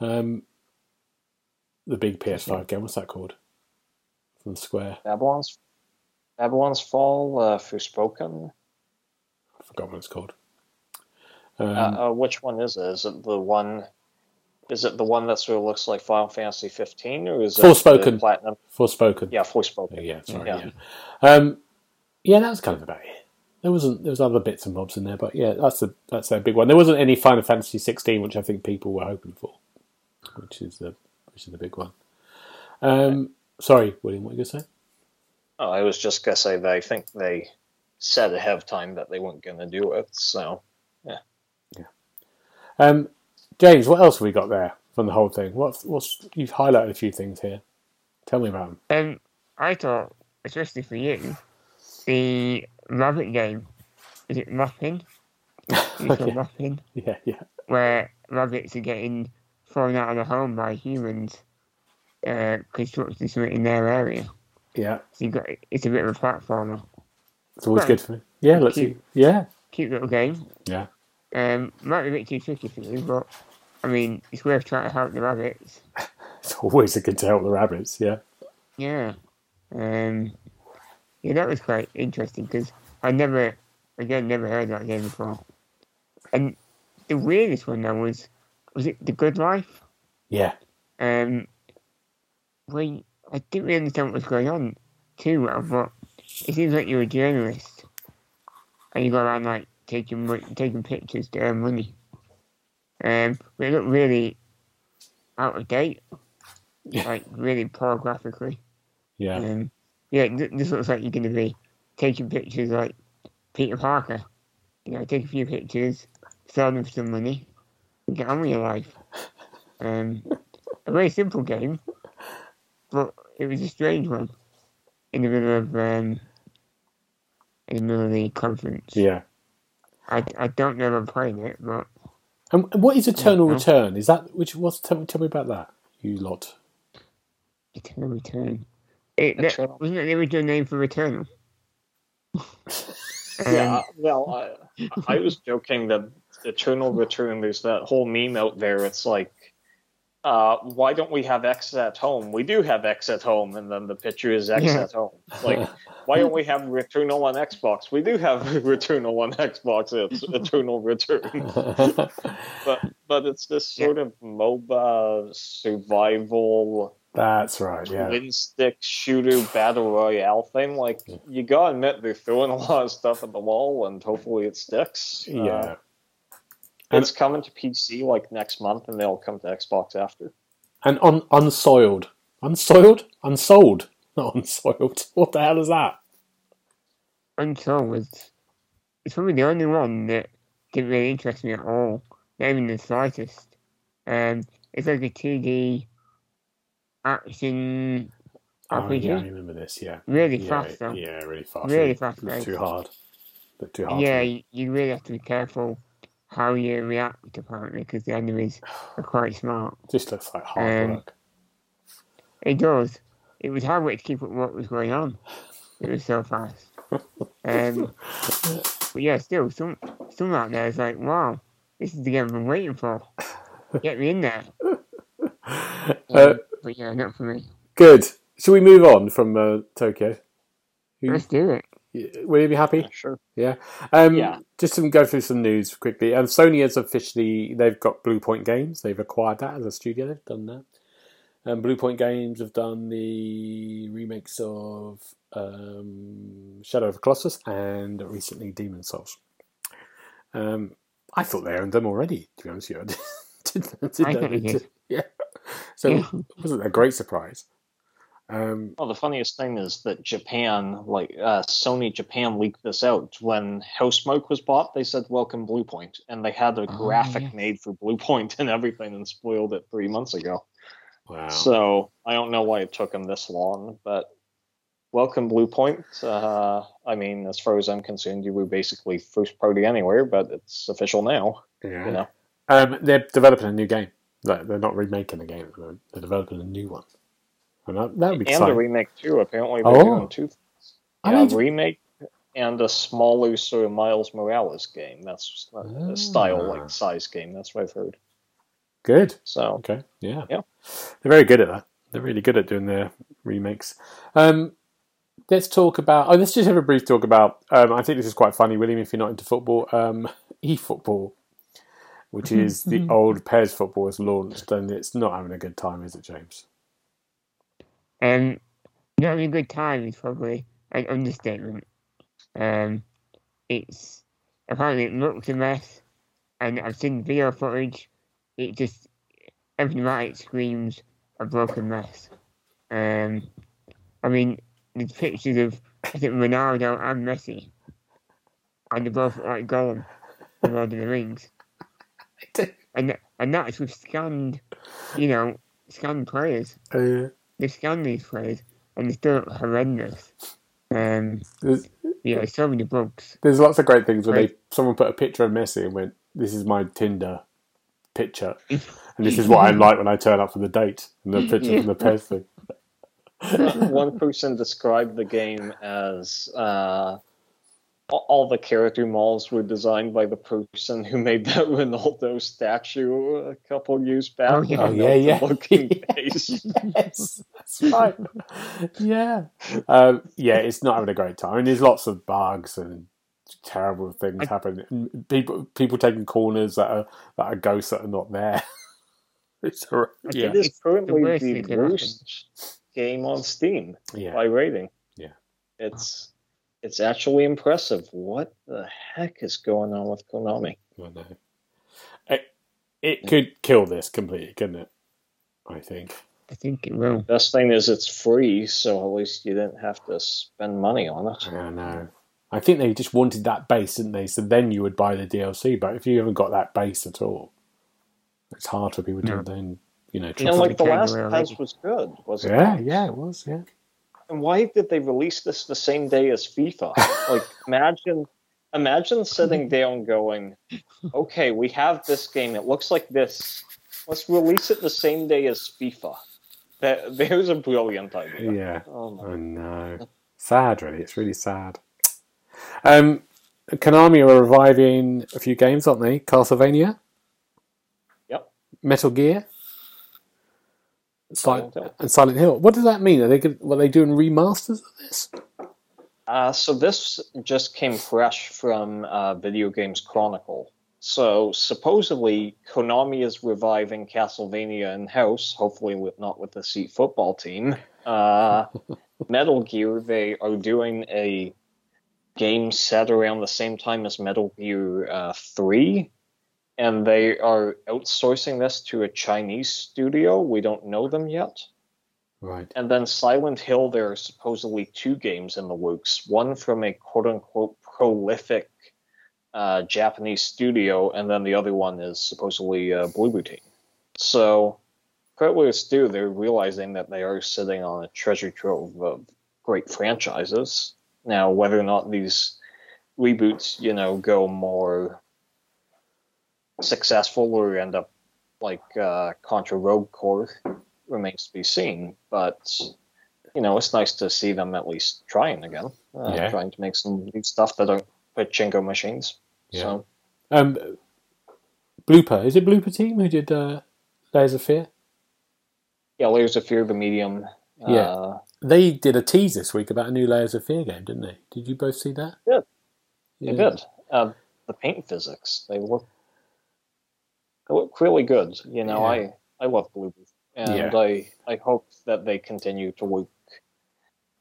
of. Um, the big PS5 game. What's that called? From Square. Babylon's Babylon's Fall, uh, Forspoken. I forgot what it's called. Um, uh, uh, which one is it? Is it the one? Is it the one that sort of looks like Final Fantasy 15, or is it Forspoken. the Platinum? Forspoken. Yeah, Forspoken. Yeah, sorry. Yeah. Yeah. Um, yeah, that was kind of about it. There wasn't. There was other bits and bobs in there, but yeah, that's a that's a big one. There wasn't any Final Fantasy 16, which I think people were hoping for, which is the which is the big one. Um, sorry, William, what were you going to say? Oh, I was just gonna say that I think they said ahead of time that they weren't gonna do it. So yeah. Yeah. Um, James, what else have we got there from the whole thing? What's what's you've highlighted a few things here. Tell me about them. Um, I thought, especially for you, the rabbit game. Is it Muffin? Is it called Okay. Muffin? Yeah, yeah, Where rabbits are getting thrown out of the home by humans uh, constructing something in their area. yeah. So you got it's a bit of a platformer. It's always good for me. Yeah, let's see. Cute. Yeah, Cute little game. yeah. Um, might be a bit too tricky for you, but I mean, it's worth trying to help the rabbits. It's always a good to help the rabbits. Yeah, Yeah. Um, yeah, that was quite interesting because I never, again, never heard that game before. And the weirdest one though was, was it The Good Life? yeah, Um, where I didn't really understand what was going on too well, but it seems like you're a journalist and you go around like taking taking pictures to earn money. Um, but it looked really out of date, Yeah. like really poor graphically. yeah. Um, yeah, this looks like you're going to be taking pictures like Peter Parker. You know, take a few pictures, sell them for some money, and get on with your life. Um, a very simple game, but it was a strange one in the middle of um, in the middle of the conference. yeah. I, I don't know if I'm playing it, but And what is Eternal Return? Is that which? What's tell me, tell me about that, you lot. Eternal Return. It, that, wasn't that the original name for Returnal? yeah, Um, well, I, I was joking that Eternal Return. There's that whole meme out there. It's like, uh, why don't we have X at home? We do have X at home, and then the picture is X Yeah. at home. Like, why don't we have Returnal on Xbox? We do have Returnal on Xbox. It's Eternal Return. but but it's this sort of MOBA survival That's right. Yeah, twin stick shooter battle royale thing. Like you gotta admit they're throwing a lot of stuff at the wall, and hopefully it sticks. Uh, yeah. it's coming to PC like next month, and they'll come to Xbox after. And un, unsoiled, unsoiled, unsold, not unsoiled. What the hell is that? Untold was it's probably the only one that didn't really interest me at all, not even the slightest. Um, it's like a 2D action Oh, yeah, I remember this. Yeah, Really yeah, fast though. Yeah, really fast. Really fast was too hard. Bit too hard. Yeah, for me. you, you really have to be careful how you react apparently because the enemies are quite smart. just looks like hard Um, work. It does. It was hard work to keep up what was going on. It was so fast. Um, but yeah, still, some some out there is like, wow, this is the game I've been waiting for. Get me in there. Uh, Um, but yeah, not for me. good. Shall we move on from uh, Tokyo? Who- Let's do it. Will you be happy? Sure. Yeah. Um, Yeah. Just to go through some news quickly. Um, Sony has officially they've got Bluepoint Games. They've acquired that as a studio. They've done that. Um, Bluepoint Games have done the remakes of um, Shadow of the Colossus and recently Demon's Souls. Um, I thought they owned them already. To be honest with you, did, did, did. Yeah. So it wasn't a great surprise. Um, Well, the funniest thing is that Japan, like uh, Sony Japan, leaked this out when Housemarque was bought. They said "Welcome Bluepoint," and they had a Oh, graphic yes. made for Bluepoint and everything, and spoiled it three months ago. wow. So I don't know why it took them this long, but welcome Bluepoint. Uh, I mean, as far as I'm concerned, you were basically first party anywhere, but it's official now. yeah. You know, Um, they're developing a new game. They're not remaking a game at the moment. They're developing a new one. And that, that would be and a remake too. Apparently, they're Oh. doing two. things. I mean- remake and a smaller sort of Miles Morales game. That's a Ah. style like size game. That's what I've heard. Good. So Okay. Yeah. Yeah. They're very good at that. They're really good at doing their remakes. Um, let's talk about. Oh, let's just have a brief talk about. Um, I think this is quite funny, William, if you're not into football. Um, eFootball, which is the old PES football, has launched, and it's not having a good time, is it, James? Um, not having a good time is probably an understatement. Um, it's apparently it looks a mess, and I've seen video footage. It just everything about it screams a broken mess. Um, I mean, there's pictures of I think Ronaldo and Messi, and they both like Gollum in Lord of the Rings, and and that's with scanned, you know, scanned players Uh, they've scanned these players and they still horrendous. Um, there's, yeah, so many bugs. there's lots of great things where they someone put a picture of Messi and went, "This is my Tinder picture, and this is what I'm like when I turn up for the date." And the picture from the PES thing. one person described the game as uh, all- all the character models were designed by the person who made that Ronaldo statue a couple years back. Oh, yeah. Oh yeah, yeah. Looking face. yes, that's right. yeah, um, yeah. It's not having a great time, and there's lots of bugs and terrible things I- happening. And People, people taking corners that are that are ghosts that are not there. it's horrific. Yeah, It is It's the currently worst the thing that happened. worst game on Steam yeah. by rating. Yeah. It's it's actually impressive. What the heck is going on with Konami? I know. It, it could kill this completely, couldn't it? I think. I think it will. Best thing is it's free, so at least you didn't have to spend money on it. I know. I think they just wanted that base, didn't they? So then you would buy the DLC. But if you haven't got that base at all, it's hard for people to No. then, you know, try And to- like the last around, patch was good, was it? yeah, yeah, it was, yeah. And why did they release this the same day as FIFA? like imagine imagine sitting down going, Okay, we have this game, it looks like this. Let's release it the same day as FIFA. That there's a brilliant idea. Yeah. Oh my I know. Sad, really. It's really sad. Um, Konami are reviving a few games, aren't they? Castlevania, Yep. Metal Gear, Silent Silent, Hill. and Silent Hill. What does that mean? Are they good, were they doing remasters of this? Uh, so this just came fresh from uh, Video Games Chronicle. So supposedly Konami is reviving Castlevania in house, hopefully with not with the Seat football team. Uh, Metal Gear, they are doing a game set around the same time as Metal Gear uh, Three, and they are outsourcing this to a Chinese studio. We don't know them yet. Right. And then Silent Hill, there are supposedly two games in the works. One from a quote unquote prolific uh, Japanese studio, and then the other one is supposedly uh, Bloober Team. So, credit where it's due, they're realizing that they are sitting on a treasure trove of great franchises. Now, whether or not these reboots, you know, go more successful or end up like uh, Contra Rogue Corps remains to be seen. But you know, it's nice to see them at least trying again, uh, Yeah. trying to make some new stuff that don't pachinko machines. Yeah. So Um, Bloober. Is it Bloober Team who did uh, Layers of Fear? yeah, Layers of Fear, the medium. Yeah. Uh, they did a tease this week about a new Layers of Fear game, didn't they? Did you both see that? Yeah. Yeah. They did. Uh, the paint physics, they look they look really good. You know, Yeah. I I love Bloober, and Yeah. I I hope that they continue to work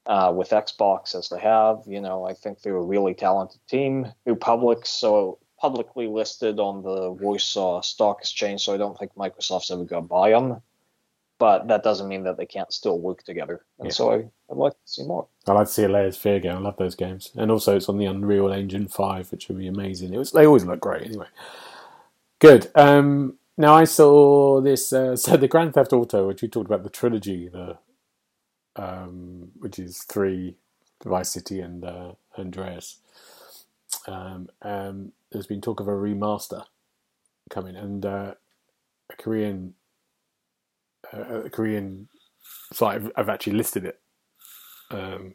uh, with Xbox as they have. You know, I think they're a really talented team. They're public, so publicly listed on the Warsaw Stock Exchange, so I don't think Microsoft's ever going to buy them. But that doesn't mean that they can't still work together, and Yeah. so I, I'd like to see more. I like to see a Layers of Fear game. I love those games, and also it's on the Unreal Engine Five, which would be amazing. It was they always look great anyway. Good. Um, now I saw this. Uh, so the Grand Theft Auto, which we talked about, the trilogy, the um, which is three, Vice City and uh, Andreas. Um, um, there's been talk of a remaster coming, and uh, a Korean, uh, a Korean site have actually listed it um,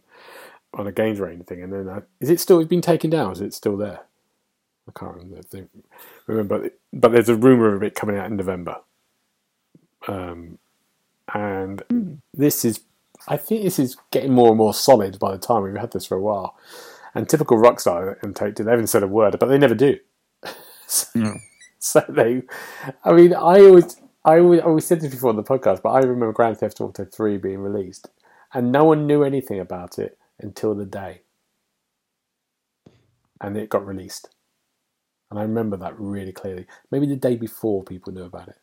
on a games rating thing, and then uh, is it still? It's been taken down. Is it still there? I can't remember. If they, remember, but there's a rumor of it coming out in November. Um, and this is, I think, this is getting more and more solid by the time we've had this for a while. And typical Rockstar and Take Two, they haven't said a word, but they never do. so, No. so they, I mean, I always, I always, I always said this before on the podcast, but I remember Grand Theft Auto Three being released, and no one knew anything about it until the day, and it got released. And I remember that really clearly. Maybe the day before people knew about it.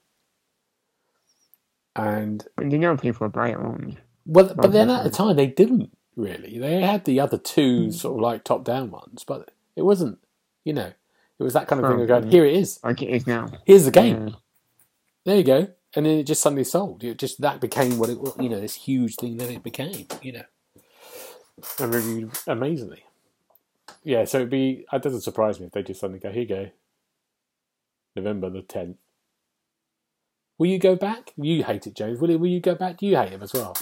And And you know people buy it, won't you? well, but then at the time they didn't really. They had the other two hmm. sort of like top down ones, but it wasn't. You know, it was that kind of thing of going, here it is. Like it is now. Here's the game. Yeah. There you go. And then it just suddenly sold. It just that became what it was, you know this huge thing that it became. You know, and reviewed amazingly. Yeah, so it'd be. It doesn't surprise me if they just suddenly go, here you go. November the tenth. Will you go back? You hate it, James. Will, it, will you go back? Do you hate him as well?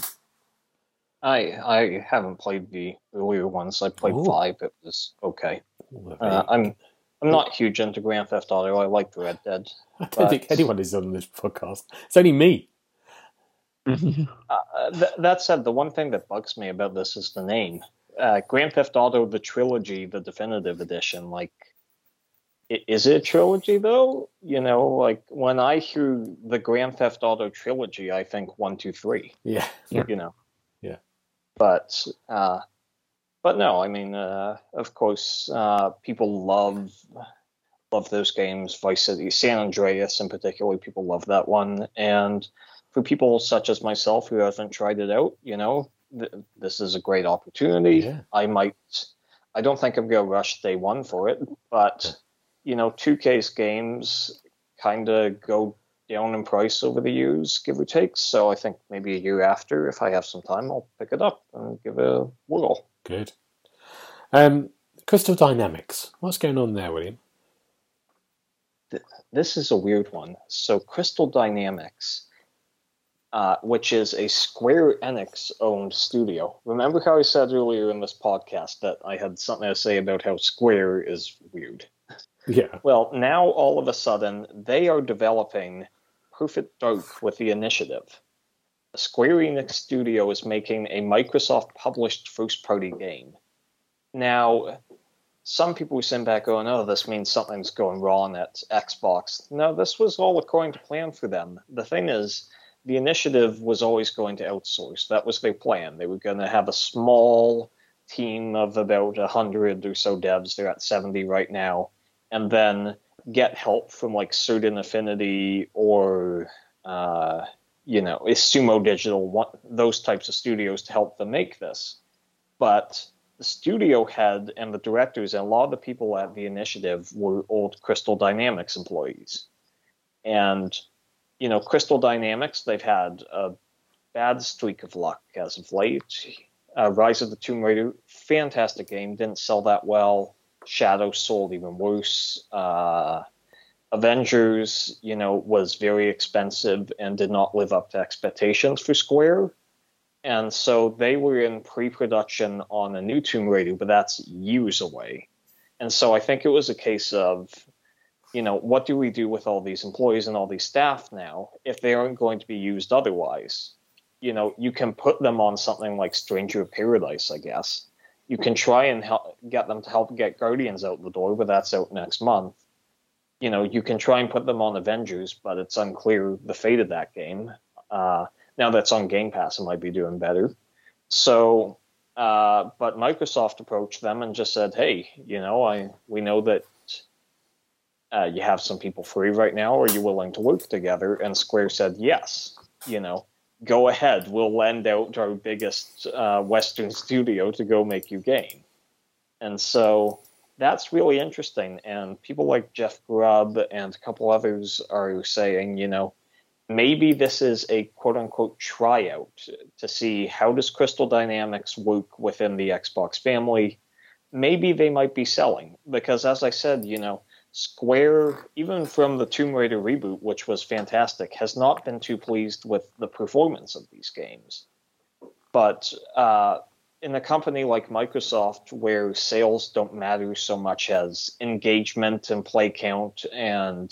I I haven't played the earlier ones. I played Ooh. five. It was okay. Ooh, Uh, I'm I'm not huge into Grand Theft Auto. I like Red Dead. I don't but- think anyone is on this podcast. It's only me. Uh, th- that said, the one thing that bugs me about this is the name. Uh, Grand Theft Auto: The Trilogy, the definitive edition. Like, is it a trilogy though? You know, like when I hear the Grand Theft Auto trilogy, I think one, two, three. Yeah. You know. Yeah. But uh, but no, I mean, uh, of course, uh, people love love those games. Vice City, San Andreas, in particular, people love that one. And for people such as myself who haven't tried it out, you know, th- this is a great opportunity. Yeah. I might. I don't think I'm going to rush day one for it, but you know, 2K's games kind of go down in price over the years, give or take. So I think maybe a year after, if I have some time, I'll pick it up and give it a whirl. Good. Um, Crystal Dynamics. What's going on there, William? This is a weird one. So Crystal Dynamics, uh, which is a Square Enix owned studio. Remember how I said earlier in this podcast that I had something to say about how Square is weird? Yeah. Well, now all of a sudden they are developing Perfect Dark with the initiative. Square Enix Studio is making a Microsoft published first party game. Now, some people send back going, oh, this means something's going wrong at Xbox. No, this was all according to plan for them. The thing is, the initiative was always going to outsource. That was their plan. They were going to have a small team of about 100 or so devs. They're at 70 right now. And then get help from like Certain Affinity or, uh, you know, is Sumo Digital, those types of studios to help them make this. But the studio head and the directors and a lot of the people at the initiative were old Crystal Dynamics employees. And, you know, Crystal Dynamics, they've had a bad streak of luck as of late. Uh, Rise of the Tomb Raider, fantastic game, didn't sell that well. Shadow sold even worse. Uh, Avengers, you know, was very expensive and did not live up to expectations for Square. And so they were in pre production on a new Tomb Raider, but that's years away. And so I think it was a case of, you know, what do we do with all these employees and all these staff now if they aren't going to be used otherwise? you know, you can put them on something like Stranger of Paradise, I guess. You can try and help get them to help get Guardians out the door, but that's out next month. You know, you can try and put them on Avengers, but it's unclear the fate of that game. Uh, now that's on Game Pass, it might be doing better. So, uh, but Microsoft approached them and just said, "Hey, you know, I we know that uh, you have some people free right now. Are you willing to work together?" And Square said, "Yes." You know, go ahead. We'll lend out our biggest uh, Western studio to go make you game. And so that's really interesting. And people like Jeff Grubb and a couple others are saying, you know, maybe this is a quote unquote tryout to see how does Crystal Dynamics work within the Xbox family. Maybe they might be selling because, as I said, you know, Square, even from the Tomb Raider reboot, which was fantastic, has not been too pleased with the performance of these games. But uh, in a company like Microsoft, where sales don't matter so much as engagement and play count and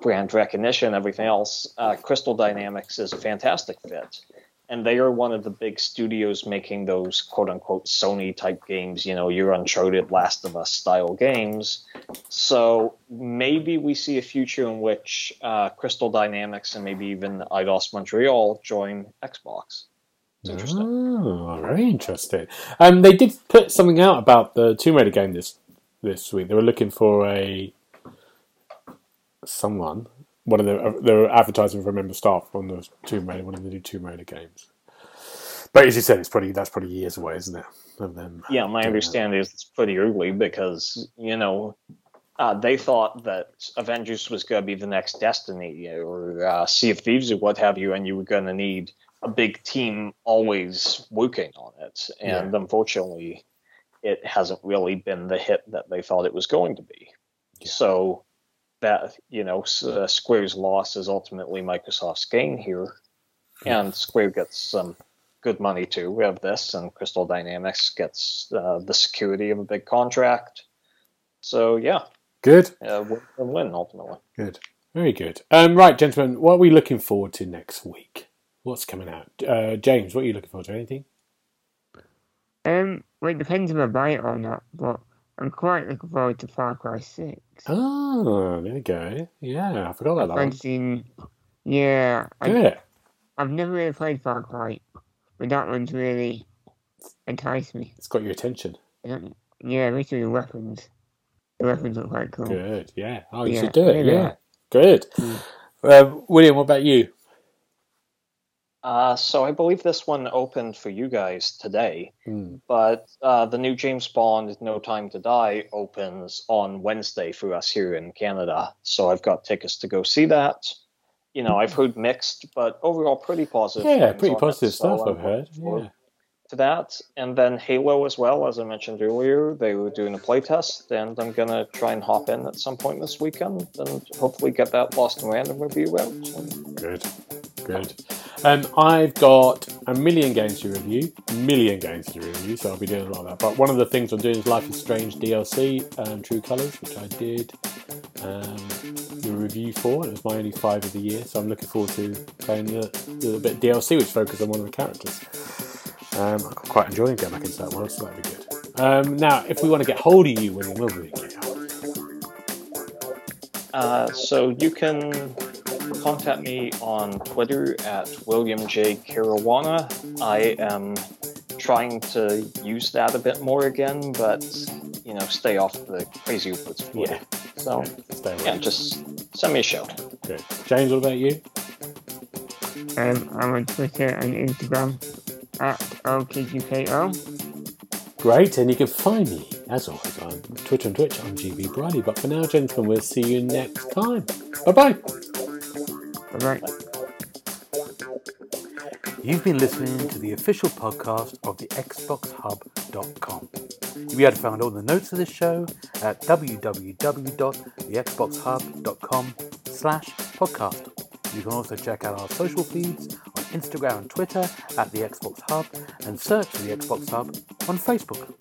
brand recognition, everything else, uh, Crystal Dynamics is a fantastic fit and they are one of the big studios making those quote unquote Sony type games, you know, your Uncharted, Last of Us style games. So maybe we see a future in which uh, Crystal Dynamics and maybe even Eidos Montreal join Xbox. Interesting. Oh, very interesting. Um, they did put something out about the Tomb Raider game this this week. They were looking for a someone one of the they were advertising for a member staff on the Tomb Raider, one of the new Tomb Raider games. But as you said, it's probably that's probably years away, isn't it? Of them. Yeah, my understanding is it's pretty early because you know uh, they thought that Avengers was going to be the next Destiny or uh, Sea of Thieves or what have you, and you were going to need a big team always working on it. And Yeah. unfortunately, it hasn't really been the hit that they thought it was going to be. So that you know, S- uh, Square's loss is ultimately Microsoft's gain here, and Square gets some good money too. We have this, and Crystal Dynamics gets uh, the security of a big contract. So yeah, Good, uh, win and win ultimately. good, very good. Um, right, gentlemen, what are we looking forward to next week? What's coming out? Uh, James, what are you looking forward to? Anything? Um, well, it depends if I buy it or not, but I'm quite looking forward to Far Cry 6. Oh, there you go. Yeah, I forgot about that one. Fancying, yeah, I, Good. I've never really played Far Cry, but that one's really enticed me. It's got your attention. Yeah, especially the weapons. The weapons look quite cool. Good. Yeah. Oh, you Yeah, should do it. maybe Yeah. Good. Mm. Uh, William, what about you? Uh, so I believe this one opened for you guys today, Hmm. but uh, the new James Bond No Time to Die opens on Wednesday for us here in Canada. So I've got tickets to go see that. You know, I've heard mixed, but overall pretty positive. Yeah, pretty it, positive so stuff I'm I've heard. Yeah. To that, and then Halo as well, as I mentioned earlier, they were doing a playtest, and I'm gonna try and hop in at some point this weekend, and hopefully get that Lost in Random review out. Good. Good. Um, I've got a million games to review, million games to review, so I'll be doing a lot of that. But one of the things I'm doing is Life is Strange DLC, um, True Colours, which I did um, the review for. It was my only five of the year, so I'm looking forward to playing the, the bit DLC, which focuses on one of the characters. Um, I'm quite enjoying getting back into that world, so that'd be good. Um, now, if we want to get hold of you, William, will we get hold? Uh, so you can contact me on Twitter at William J. Caruana. I am trying to use that a bit more again, but you know, stay off the crazy Uber's Twitter. So Stay yeah, just send me a shout. Good. James, what about you? Um, I'm on Twitter and Instagram at OKGKO. Great, and you can find me, as always, on Twitter and Twitch. I'm GB Briley. But for now, gentlemen, we'll see you next time. Bye bye. Bye bye. You've been listening to the official podcast of the XboxHub.com. You'll be able to find all the notes of this show at www.thexboxhub.com slash podcast. You can also check out our social feeds on Instagram and Twitter at the Xbox Hub and search for the Xbox Hub on Facebook.